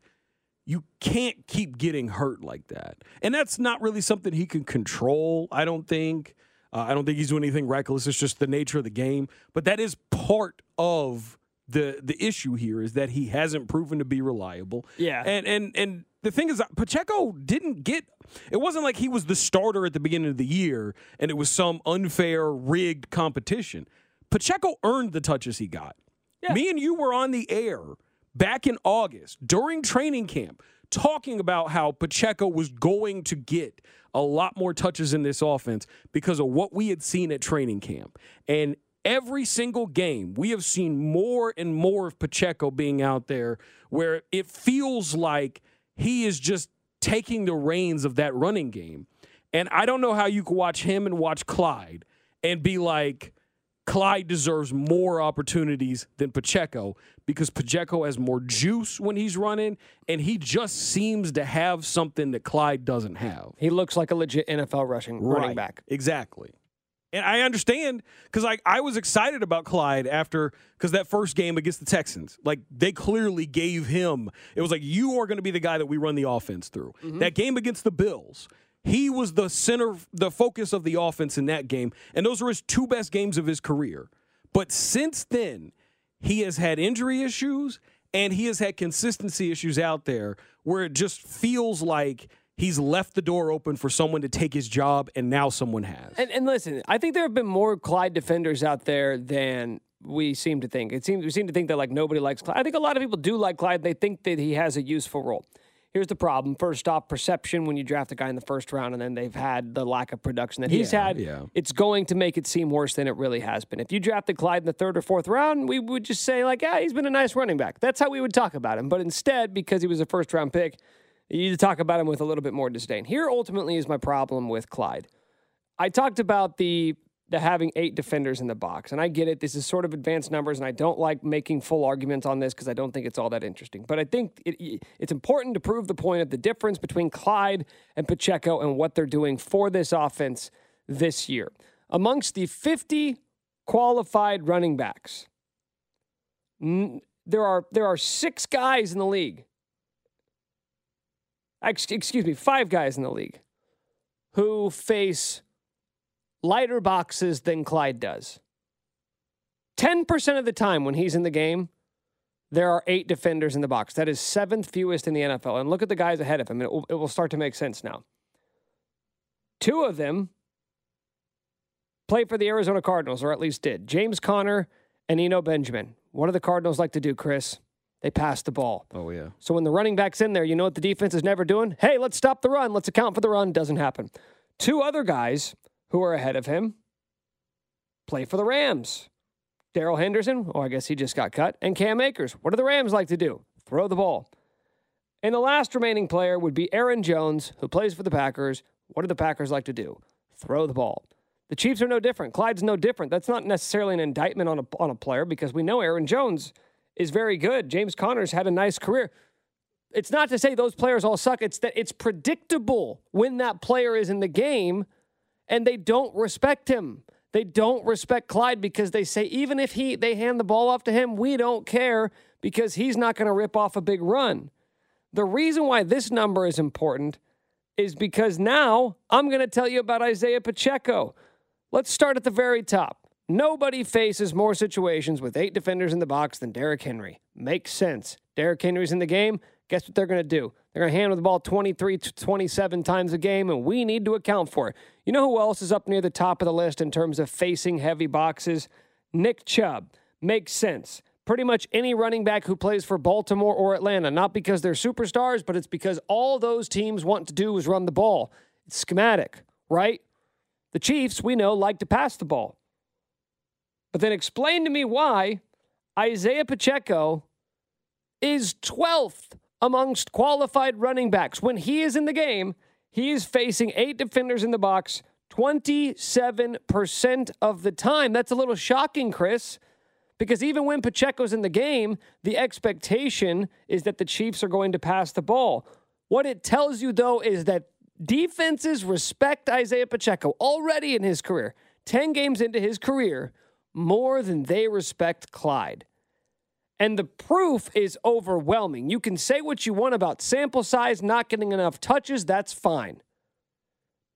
you can't keep getting hurt like that. And that's not really something he can control, I don't think. Uh, I don't think he's doing anything reckless. It's just the nature of the game. But that is part of the the issue here is that he hasn't proven to be reliable. Yeah. And and and the thing is Pacheco didn't get it wasn't like he was the starter at the beginning of the year and it was some unfair rigged competition. Pacheco earned the touches he got. Me and you were on the air back in August during training camp talking about how Pacheco was going to get a lot more touches in this offense because of what we had seen at training camp. And every single game, we have seen more and more of Pacheco being out there where it feels like he is just taking the reins of that running game. And I don't know how you could watch him and watch Clyde and be like, Clyde deserves more opportunities than Pacheco because Pacheco has more juice when he's running, and he just seems to have something that Clyde doesn't have. He looks like a legit NFL rushing running back. Exactly. And I understand because like I was excited about Clyde after because that first game against the Texans, like they clearly gave him. It was like you are going to be the guy that we run the offense through. Mm-hmm. That game against the Bills, he was the center, the focus of the offense in that game, and those were his two best games of his career. But since then, he has had injury issues and he has had consistency issues out there where it just feels like he's left the door open for someone to take his job, and now someone has. And, and listen, I think there have been more Clyde defenders out there than we seem to think. It seems we seem to think that like nobody likes Clyde. I think a lot of people do like Clyde. They think that he has a useful role. Here's the problem. First off, perception when you draft a guy in the first round and then they've had the lack of production that he's Yeah, had, yeah. it's going to make it seem worse than it really has been. If you drafted Clyde in the third or fourth round, we would just say, like, yeah, he's been a nice running back. That's how we would talk about him. But instead, because he was a first round pick, you need to talk about him with a little bit more disdain. Here ultimately is my problem with Clyde. I talked about the the having eight defenders in the box, and I get it. This is sort of advanced numbers, and I don't like making full arguments on this because I don't think it's all that interesting. But I think it, it's important to prove the point of the difference between Clyde and Pacheco and what they're doing for this offense this year. Amongst the 50 qualified running backs, there are there are six guys in the league. Ex- Excuse me, five guys in the league who face lighter boxes than Clyde does. 10% of the time when he's in the game, there are eight defenders in the box. That is seventh fewest in the NFL. And look at the guys ahead of him. It will, it will start to make sense now. Two of them play for the Arizona Cardinals, or at least did. James Conner and Eno Benjamin. What do the Cardinals like to do, Chris? They pass the ball. Oh, yeah. So when the running back's in there, you know what the defense is never doing? Hey, let's stop the run. Let's account for the run. Doesn't happen. Two other guys who are ahead of him play for the Rams. Darrell Henderson, oh, I guess he just got cut, and Cam Akers. What do the Rams like to do? Throw the ball. And the last remaining player would be Aaron Jones, who plays for the Packers. What do the Packers like to do? Throw the ball. The Chiefs are no different. Clyde's no different. That's not necessarily an indictment on a, on a player because we know Aaron Jones is very good. James Conner's had a nice career. It's not to say those players all suck. It's that it's predictable when that player is in the game and they don't respect him. They don't respect Clyde because they say even if he they hand the ball off to him, we don't care because he's not going to rip off a big run. The reason why this number is important is because now I'm going to tell you about Isaiah Pacheco. Let's start at the very top. Nobody faces more situations with eight defenders in the box than Derrick Henry. Makes sense. Derrick Henry's in the game. Guess what they're going to do? They're going to handle the ball 23 to 27 times a game, and we need to account for it. You know who else is up near the top of the list in terms of facing heavy boxes? Nick Chubb. Makes sense. Pretty much any running back who plays for Baltimore or Atlanta, not because they're superstars, but it's because all those teams want to do is run the ball. It's schematic, right? The Chiefs, we know, like to pass the ball. But then explain to me why Isaiah Pacheco is 12th amongst qualified running backs. When he is in the game, he is facing eight defenders in the box 27% of the time. That's a little shocking, Chris, because even when Pacheco's in the game, the expectation is that the Chiefs are going to pass the ball. What it tells you, though, is that defenses respect Isaiah Pacheco already in his career, 10 games into his career, more than they respect Clyde. And the proof is overwhelming. You can say what you want about sample size, not getting enough touches, that's fine.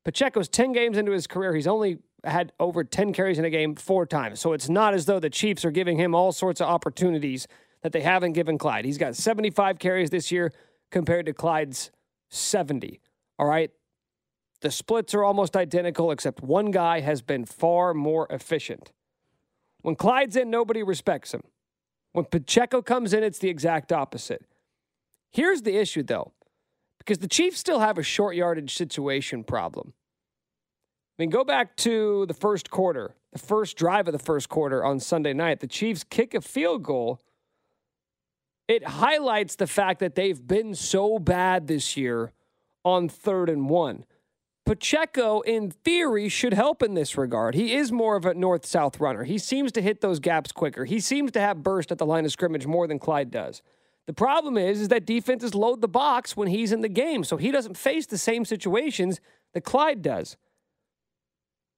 Pacheco's 10 games into his career, he's only had over 10 carries in a game four times. So it's not as though the Chiefs are giving him all sorts of opportunities that they haven't given Clyde. He's got 75 carries this year compared to Clyde's 70. All right. The splits are almost identical, except one guy has been far more efficient. When Clyde's in, nobody respects him. When Pacheco comes in, it's the exact opposite. Here's the issue, though, because the Chiefs still have a short yardage situation problem. I mean, go back to the first quarter, the first drive of the first quarter on Sunday night. The Chiefs kick a field goal. It highlights the fact that they've been so bad this year on third and one. Pacheco, in theory, should help in this regard. He is more of a north south runner. He seems to hit those gaps quicker. He seems to have burst at the line of scrimmage more than Clyde does. The problem is, is that defenses load the box when he's in the game, so he doesn't face the same situations that Clyde does.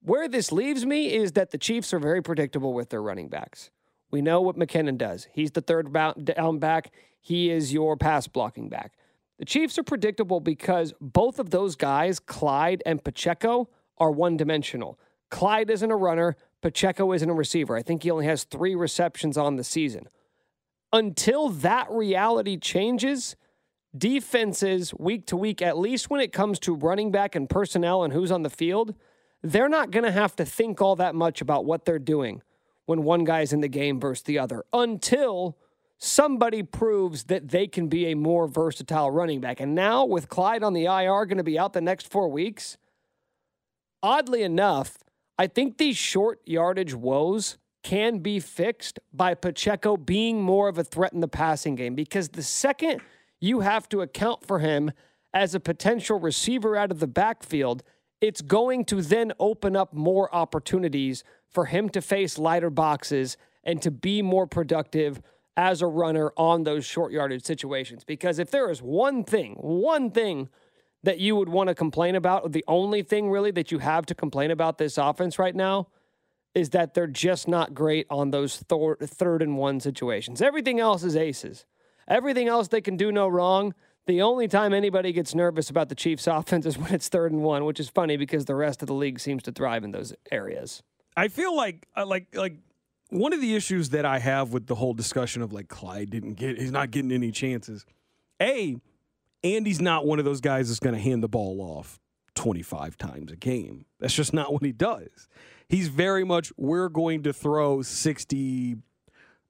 Where this leaves me is that the Chiefs are very predictable with their running backs. We know what McKinnon does. He's the third down back. He is your pass blocking back. The Chiefs are predictable because both of those guys, Clyde and Pacheco, are one dimensional. Clyde isn't a runner, Pacheco isn't a receiver. I think he only has three receptions on the season. Until that reality changes, defenses week to week, at least when it comes to running back and personnel and who's on the field, they're not going to have to think all that much about what they're doing when one guy's in the game versus the other until somebody proves that they can be a more versatile running back. And now with Clyde on the IR going to be out the next four weeks, oddly enough, I think these short yardage woes can be fixed by Pacheco being more of a threat in the passing game because the second you have to account for him as a potential receiver out of the backfield, it's going to then open up more opportunities for him to face lighter boxes and to be more productive as a runner on those short yardage situations. Because if there is one thing, one thing that you would want to complain about, the only thing really that you have to complain about this offense right now is that they're just not great on those thor- third and one situations. Everything else is aces. Everything else they can do no wrong. The only time anybody gets nervous about the Chiefs' offense is when it's third and one, which is funny because the rest of the league seems to thrive in those areas. I feel like uh, like like one of the issues that I have with the whole discussion of like Clyde didn't get he's not getting any chances. A, Andy's not one of those guys that's going to hand the ball off 25 times a game. That's just not what he does. He's very much we're going to throw 60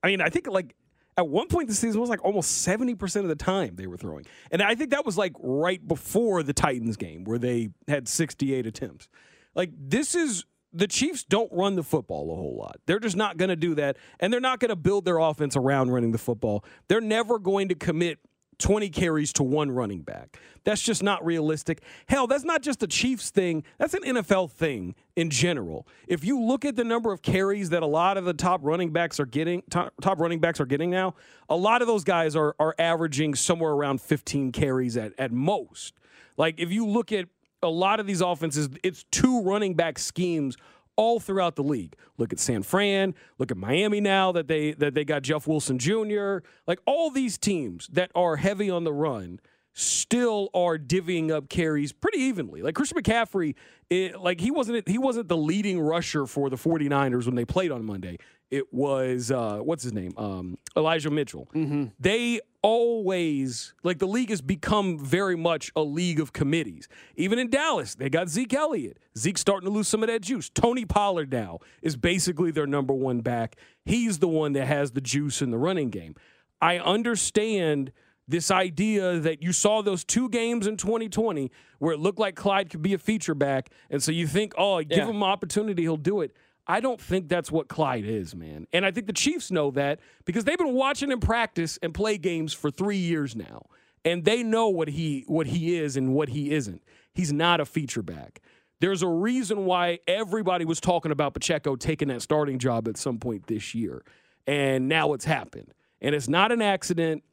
I mean, I think like at one point this season was like almost 70% of the time they were throwing. And I think that was like right before the Titans game where they had 68 attempts. Like this is the Chiefs don't run the football a whole lot. They're just not going to do that. And they're not going to build their offense around running the football. They're never going to commit 20 carries to one running back. That's just not realistic. Hell, that's not just a Chiefs thing, that's an NFL thing in general. If you look at the number of carries that a lot of the top running backs are getting, top, top running backs are getting now, a lot of those guys are, are averaging somewhere around 15 carries at, at most. Like if you look at a lot of these offenses, it's two running back schemes all throughout the league. Look at San Fran, look at Miami now that they that they got Jeff Wilson Jr. Like all these teams that are heavy on the run still are divvying up carries pretty evenly. Like Christian McCaffrey, it, like he wasn't he wasn't the leading rusher for the 49ers when they played on Monday. It was uh, what's his name? Um, Elijah Mitchell. Mm-hmm. They always like the league has become very much a league of committees. Even in Dallas, they got Zeke Elliott. Zeke's starting to lose some of that juice. Tony Pollard now is basically their number one back. He's the one that has the juice in the running game. I understand this idea that you saw those two games in 2020 where it looked like Clyde could be a feature back, and so you think, oh, give Yeah. him an opportunity, he'll do it. I don't think that's what Clyde is, man. And I think the Chiefs know that because they've been watching him practice and play games for three years now. And they know what he what he is and what he isn't. He's not a feature back. There's a reason why everybody was talking about Pacheco taking that starting job at some point this year. And now it's happened. And it's not an accident.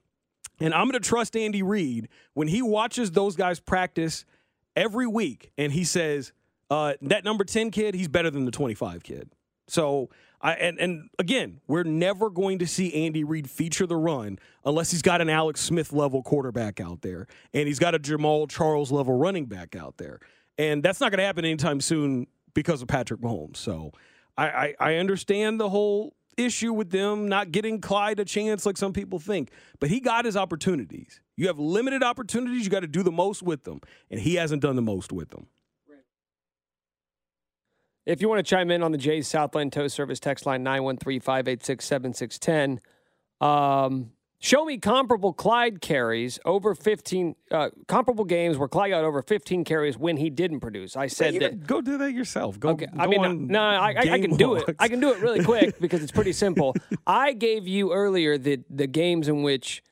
And I'm going to trust Andy Reid when he watches those guys practice every week and he says, uh, that number 10 kid, he's better than the 25 kid. So, I and, and again, we're never going to see Andy Reid feature the run unless he's got an Alex Smith level quarterback out there and he's got a Jamaal Charles level running back out there. And that's not going to happen anytime soon because of Patrick Mahomes. So, I, I, I understand the whole issue with them not getting Clyde a chance like some people think, but he got his opportunities. You have limited opportunities, you got to do the most with them, and he hasn't done the most with them. If you want to chime in on the Jay's Southland Tow Service text line 913 586 7610, um, show me comparable Clyde carries over 15, uh, comparable games where Clyde got over 15 carries when he didn't produce. I said that. go do that yourself. Go. Okay, I mean, on no, I, I, I can do it. I can do it really quick because it's pretty simple. I gave you earlier the the games in which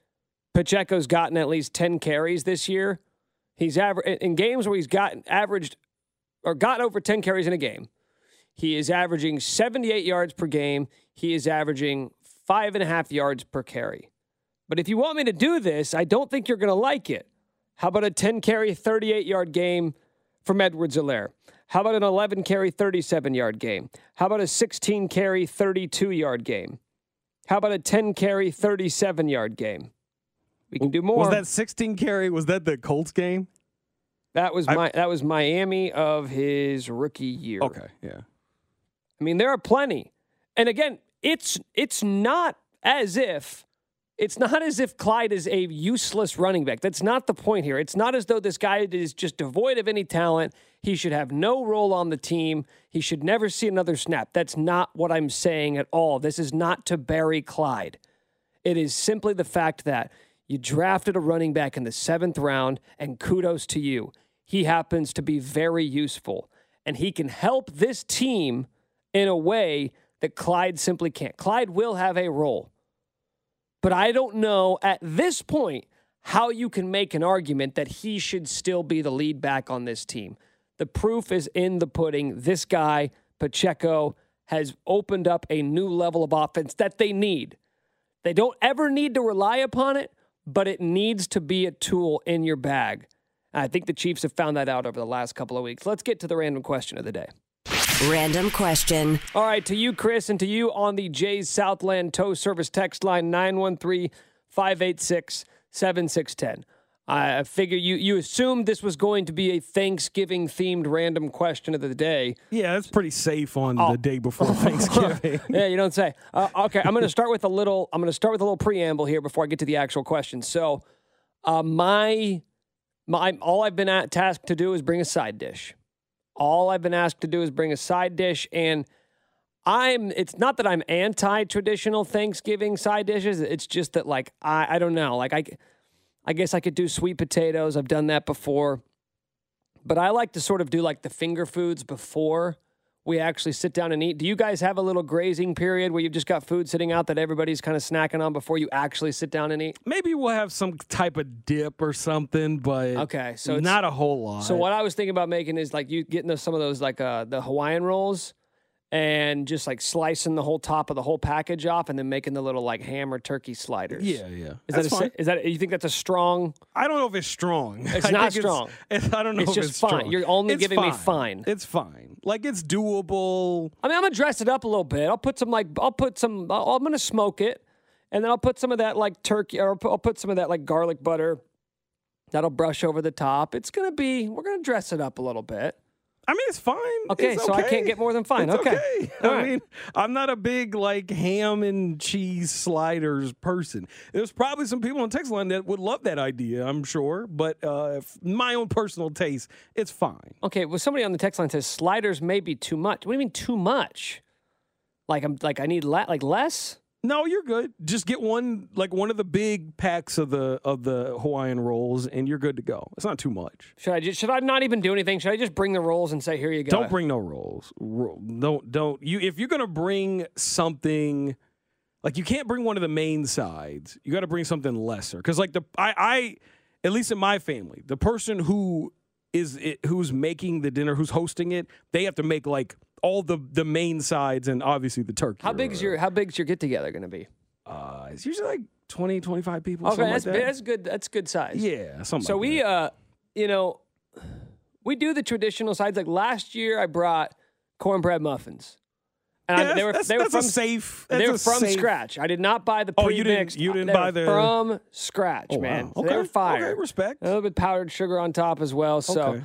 Pacheco's gotten at least ten carries this year. He's aver- in games where he's gotten averaged or got over ten carries in a game. He is averaging seventy eight yards per game. He is averaging five and a half yards per carry. But if you want me to do this, I don't think you're going to like it. How about a 10 carry, 38 yard game from Edwards-Helaire? How about an 11 carry, 37 yard game? How about a 16 carry, 32 yard game? How about a 10 carry, 37 yard game? We can do more. Was that 16 carry? Was that the Colts game? That was my that was Miami of his rookie year. Okay, yeah. I mean, there are plenty. And again, it's it's not as if it's not as if Clyde is a useless running back. That's not the point here. It's not as though this guy is just devoid of any talent. He should have no role on the team. He should never see another snap. That's not what I'm saying at all. This is not to bury Clyde. It is simply the fact that you drafted a running back in the seventh round, and kudos to you. He happens to be very useful, and he can help this team in a way that Clyde simply can't. Clyde will have a role. But I don't know at this point how you can make an argument that he should still be the lead back on this team. The proof is in the pudding. This guy, Pacheco, has opened up a new level of offense that they need. They don't ever need to rely upon it, but it needs to be a tool in your bag. I think the Chiefs have found that out over the last couple of weeks. Let's get to the random question of the day. Random question. All right, to you, Chris, and to you on the Jay's Southland Tow Service text line 913 586 7610. I figure you, you assumed this was going to be a Thanksgiving themed random question of the day. Yeah, that's pretty safe on the day before Thanksgiving. yeah, you don't say. Uh, okay, I'm going to start with a little. I'm going to start with a little preamble here before I get to the actual question. So, uh, my my all I've been at, tasked to do is bring a side dish. All I've been asked to do is bring a side dish, and I'm. It's not that I'm anti-traditional Thanksgiving side dishes. It's just that like I I don't know. Like I, I guess I could do sweet potatoes. I've done that before, but I like to sort of do like the finger foods before we actually sit down and eat. Do you guys have a little grazing period where you've just got food sitting out that everybody's kind of snacking on before you actually sit down and eat? Maybe we'll have some type of dip or something, but Okay, so it's- not a whole lot. So what I was thinking about making is like you getting those, some of those like uh, the Hawaiian rolls and just like slicing the whole top of the whole package off and then making the little like ham or turkey sliders. Yeah, yeah. Is That's that a, fine. is that you think that's a strong? I don't know if it's strong. It's I not strong. It's, I don't know It's just it's fine. strong. You're only It's giving me fine. It's fine. Like it's doable. I mean, I'm gonna dress it up a little bit. I'll put some like I'll put some. I'll, I'm gonna smoke it, and then I'll put some of that like turkey, or I'll put some of that like garlic butter. That'll brush over the top. It's gonna be. We're gonna dress it up a little bit. I mean, it's fine. Okay, It's so I can't get more than fine. It's okay. okay. I right. mean, I'm not a big like ham and cheese sliders person. There's probably some people on text line that would love that idea. I'm sure, but uh, my own personal taste, it's fine. Okay, well, somebody on the text line says sliders may be too much. What do you mean too much? Like I'm like I need le- like less. No, you're good. Just get one like one of the big packs of the of the Hawaiian rolls, and you're good to go. It's not too much. Should I just should I not even do anything? Should I just bring the rolls and say here you go? Don't bring no rolls. Ro- Don't don't you if you're gonna bring something like you can't bring one of the main sides. You got to bring something lesser because like the I I at least in my family the person who is it, who's making the dinner who's hosting it they have to make like all the the main sides and obviously the turkey. How big is your How big is your get together going to be? Uh, it's usually like 20, 25 people. Okay, that's like that. that's good. That's good size. Yeah, something So like we, uh, you know, we do the traditional sides. Like last year, I brought cornbread muffins. And Yeah, I, they were that's- they were from safe- They were from safe- scratch. I did not buy the Oh, pre-mixed. you didn't- you didn't buy the- from scratch, Oh, wow. man. So They Okay, were fire. okay, respect. A little bit powdered sugar on top as well. So Okay.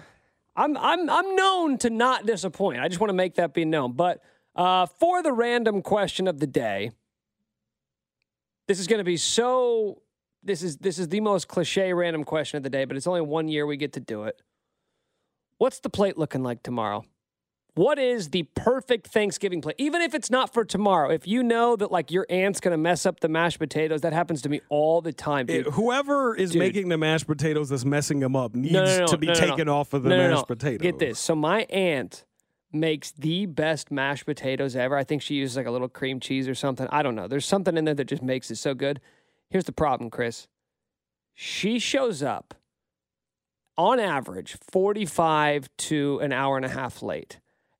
I'm I'm I'm known to not disappoint. I just want to make that be known. But uh, for the random question of the day, this is going to be so. This is this is the most cliche random question of the day, but it's only one year we get to do it. What's the plate looking like tomorrow? What is the perfect Thanksgiving plate? Even if it's not for tomorrow, if you know that like your aunt's gonna mess up the mashed potatoes, that happens to me all the time. Eh, it- whoever is Dude. making the mashed potatoes that's messing them up needs No, no, no, to be taken off of the mashed no. potatoes. Get this. So my aunt makes the best mashed potatoes ever. I think she uses like a little cream cheese or something. I don't know. There's something in there that just makes it so good. Here's the problem, Chris. She shows up on average 45 to an hour and a half late.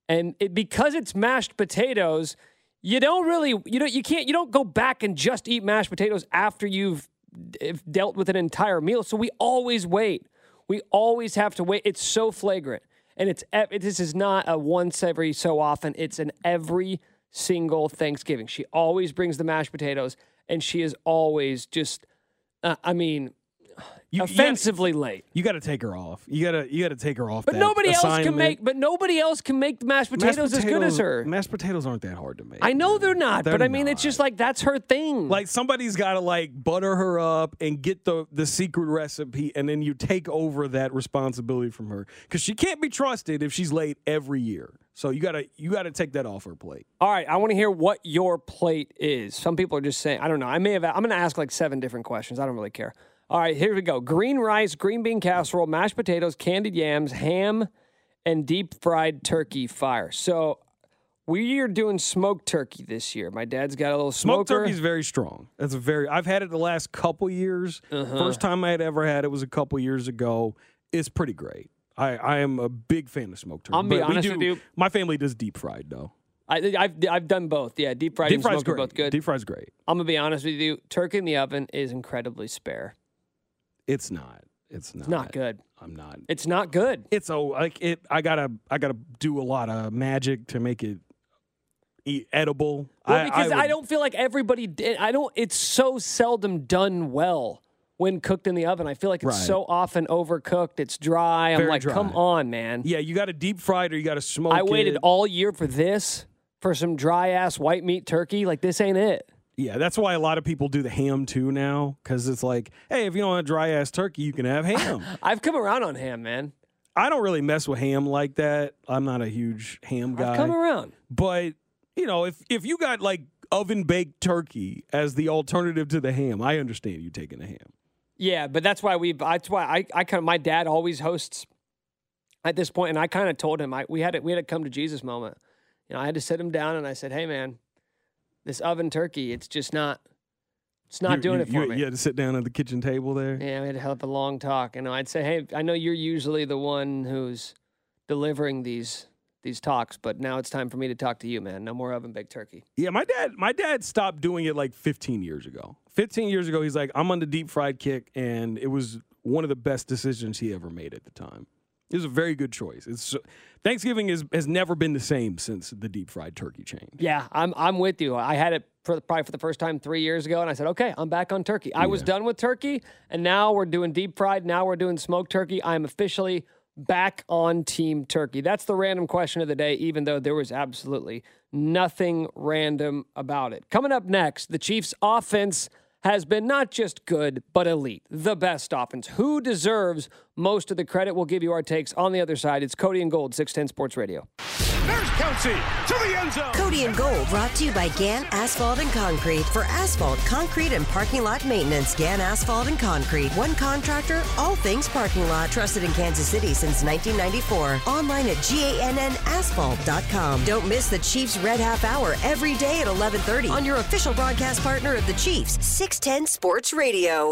And it, because it's mashed potatoes, you don't really you don't you can't you don't go back and just eat mashed potatoes after you've dealt with an entire meal. So we always wait. We always have to wait. It's so flagrant. And it's this is not a once every so often. It's an every single Thanksgiving. She always brings the mashed potatoes and she is always just uh, I mean You, offensively late. You got to take her off. You got to you got to take her off. But that nobody else can make. But nobody else can make the mashed Mashed potatoes, as good as her. Mashed potatoes aren't that hard to make. I know they're not, They're but I mean, it's just like that's her thing. Like somebody's got to like butter her up and get the the secret recipe, and then you take over that responsibility from her because she can't be trusted if she's late every year. So you gotta you gotta take that off her plate. All right, I want to hear what your plate is. Some people are just saying, I don't know. I may have. I'm going to ask like seven different questions. I don't really care. All right, here we go. Green rice, green bean casserole, mashed potatoes, candied yams, ham, and deep fried turkey fire. So we are doing smoked turkey this year. My dad's got a little smoker. Smoked turkey is very strong. That's very. I've had it the last couple years. Uh-huh. First time I had ever had it was a couple years ago. It's pretty great. I, I am a big fan of smoked turkey. I'll be honest do- with you. My family does deep fried though. I, I've I've done both. Yeah, deep fried Deep and smoked are both good. Deep fried's great. I'm gonna be honest with you. Turkey in the oven is incredibly spare. It's not. It's not. It's not good. I'm not. It's not good. It's a like it. I gotta I gotta do a lot of magic to make it eat edible. Well, because I, would- don't feel like everybody did. I don't. It's so seldom done well when cooked in the oven. I feel like it's Right. so often overcooked. It's dry. I'm Very like, come on, man. Yeah, you got to deep fry it or you got to smoke. I waited it. all year for this for some dry ass white meat turkey. Like this ain't it. Yeah, that's why a lot of people do the ham too now because it's like, hey, if you don't want a dry ass turkey, you can have ham. I've come around on ham, man. I don't really mess with ham like that. I'm not a huge ham guy. I've come around. But you know, if if you got like oven baked turkey as the alternative to the ham, I understand you taking the ham. Yeah, but that's why we. That's why I. I kind of. My dad always hosts at this point, and I kind of told him I we had it. We had a come to Jesus moment. You know, I had to sit him down and I said, "Hey, man, this oven turkey, it's just not. It's not You- doing you- it for you, me." You had to sit down at the kitchen table there. Yeah, we had to have a long talk. And I'd say, hey, I know you're usually the one who's delivering these these talks, but now it's time for me to talk to you, man. No more oven baked turkey. Yeah, my dad, my dad stopped doing it like 15 years ago. 15 years ago, he's like, I'm on the deep fried kick, and it was one of the best decisions he ever made at the time. It was a very good choice. It's Thanksgiving is, has never been the same since the deep fried turkey change. Yeah, I'm I'm with you. I had it for the, probably for the first time three years ago, and I said, okay, I'm back on turkey. I was done with turkey, and now we're doing deep fried. Now we're doing smoked turkey. I'm officially back on team turkey. That's the random question of the day, even though there was absolutely nothing random about it. Coming up next, the Chiefs' offense has been not just good, but elite. The best offense. Who deserves most of the credit? We'll give you our takes on the other side. It's Cody and Gold, 610 Sports Radio. There's Kelce to the end zone. Cody and Gold brought to you by Gann Asphalt and Concrete. For asphalt, concrete, and parking lot maintenance, Gann Asphalt and Concrete. One contractor, all things parking lot. Trusted in Kansas City since 1994. Online at GANNasphalt.com. Don't miss the Chiefs Red Half Hour every day at 1130 on your official broadcast partner of the Chiefs, 610 Sports Radio.